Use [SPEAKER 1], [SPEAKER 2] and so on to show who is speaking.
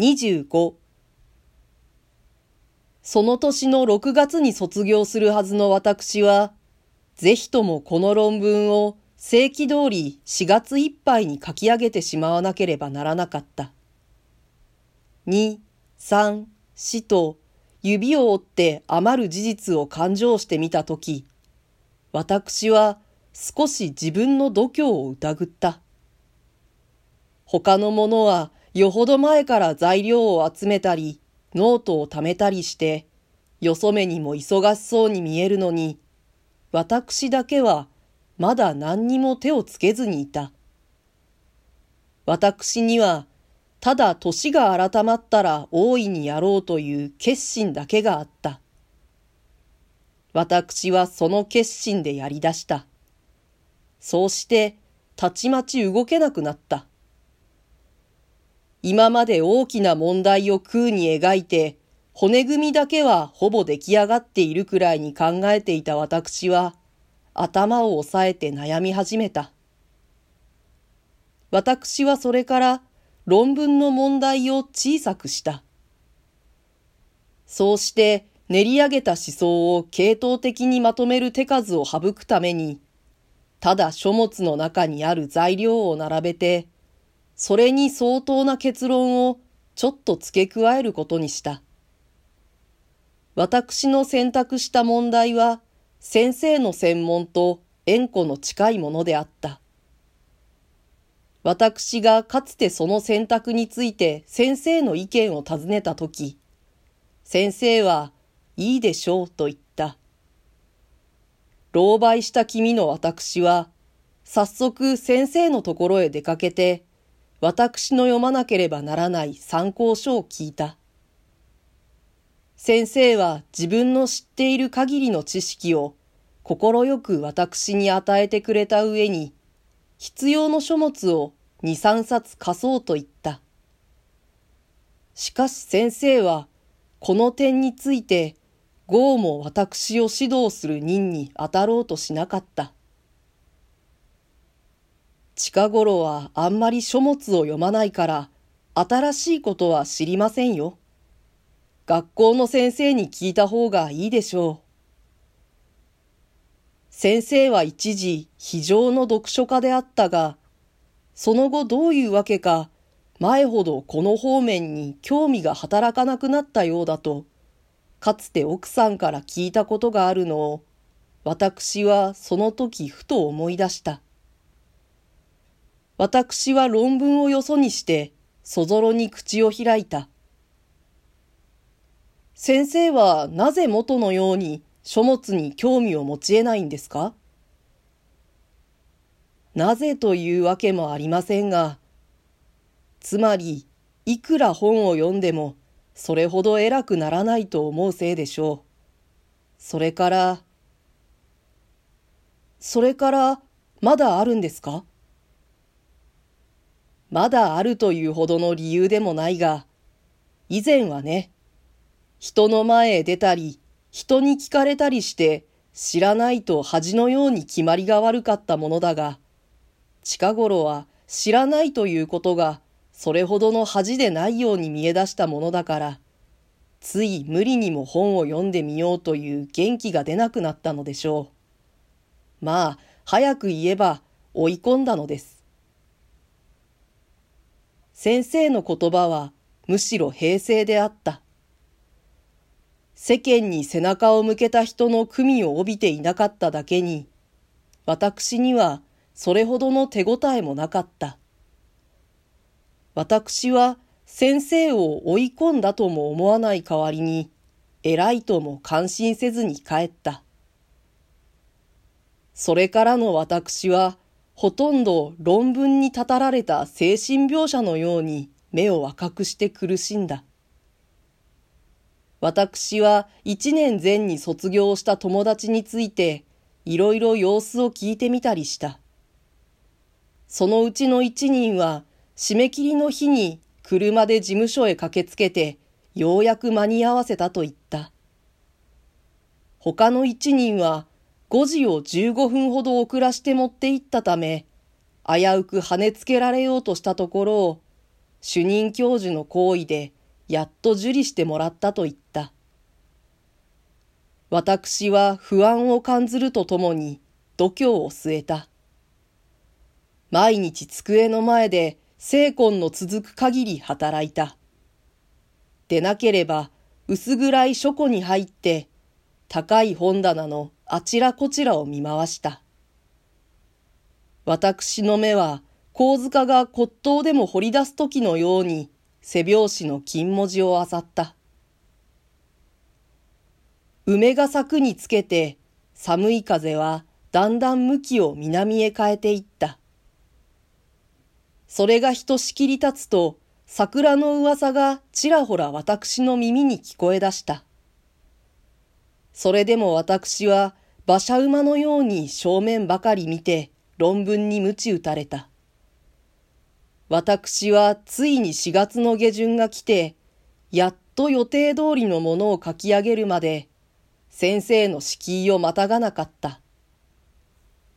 [SPEAKER 1] 25その年の6月に卒業するはずの私は、ぜひともこの論文を正規通り4月いっぱいに書き上げてしまわなければならなかった。2、3、4と指を折って余る事実を勘定してみたとき、私は少し自分の度胸を疑った。他の者はよほど前から材料を集めたり、ノートを貯めたりして、よそ目にも忙しそうに見えるのに、私だけはまだ何にも手をつけずにいた。私には、ただ年が改まったら大いにやろうという決心だけがあった。私はその決心でやり出した。そうして、たちまち動けなくなった。今まで大きな問題を空に描いて、骨組みだけはほぼ出来上がっているくらいに考えていた私は、頭を押さえて悩み始めた。私はそれから論文の問題を小さくした。そうして練り上げた思想を系統的にまとめる手数を省くために、ただ書物の中にある材料を並べて、それに相当な結論をちょっと付け加えることにした。私の選択した問題は、先生の専門と縁故の近いものであった。私がかつてその選択について先生の意見を尋ねたとき、先生はいいでしょうと言った。狼狽した君の私は、早速先生のところへ出かけて、私の読まなければならない参考書を聞いた。先生は自分の知っている限りの知識を快く私に与えてくれた上に、必要の書物を二三冊貸そうと言った。しかし先生は、この点について、豪も私を指導する任に当たろうとしなかった。近頃はあんまり書物を読まないから、新しいことは知りませんよ。学校の先生に聞いた方がいいでしょう。先生は一時非常の読書家であったが、その後どういうわけか、前ほどこの方面に興味が働かなくなったようだと、かつて奥さんから聞いたことがあるのを、私はその時ふと思い出した。私は論文をよそにして、そぞろに口を開いた。先生はなぜ元のように書物に興味を持ち得ないんですか？なぜというわけもありませんが、つまり、いくら本を読んでも、それほど偉くならないと思うせいでしょう。それから、それから、まだあるんですか？まだあるというほどの理由でもないが、以前はね、人の前へ出たり、人に聞かれたりして、知らないと恥のように決まりが悪かったものだが、近頃は知らないということが、それほどの恥でないように見え出したものだから、つい無理にも本を読んでみようという元気が出なくなったのでしょう。まあ、早く言えば追い込んだのです。先生の言葉はむしろ平静であった。世間に背中を向けた人の組を帯びていなかっただけに、私にはそれほどの手応えもなかった。私は先生を追い込んだとも思わない代わりに、偉いとも感心せずに帰った。それからの私は、ほとんど論文にたたられた精神病者のように目を赤くして苦しんだ。私は一年前に卒業した友達について、いろいろ様子を聞いてみたりした。そのうちの一人は、締め切りの日に車で事務所へ駆けつけて、ようやく間に合わせたと言った。他の一人は、5時を15分ほど遅らして持って行ったため、危うく跳ねつけられようとしたところを、主任教授の行為でやっと受理してもらったと言った。私は不安を感ずるとともに度胸を据えた。毎日机の前で精魂の続く限り働いた。でなければ薄暗い書庫に入って高い本棚のあちらこちらを見回した。私の目は神塚が骨董でも掘り出す時のように背拍子の金文字を漁った。梅が咲くにつけて寒い風はだんだん向きを南へ変えていった。それがひとしきり立つと桜の噂がちらほら私の耳に聞こえ出した。それでも私は馬車馬のように正面ばかり見て論文に鞭打たれた。私はついに4月の下旬が来て、やっと予定通りのものを書き上げるまで、先生の敷居をまたがなかった。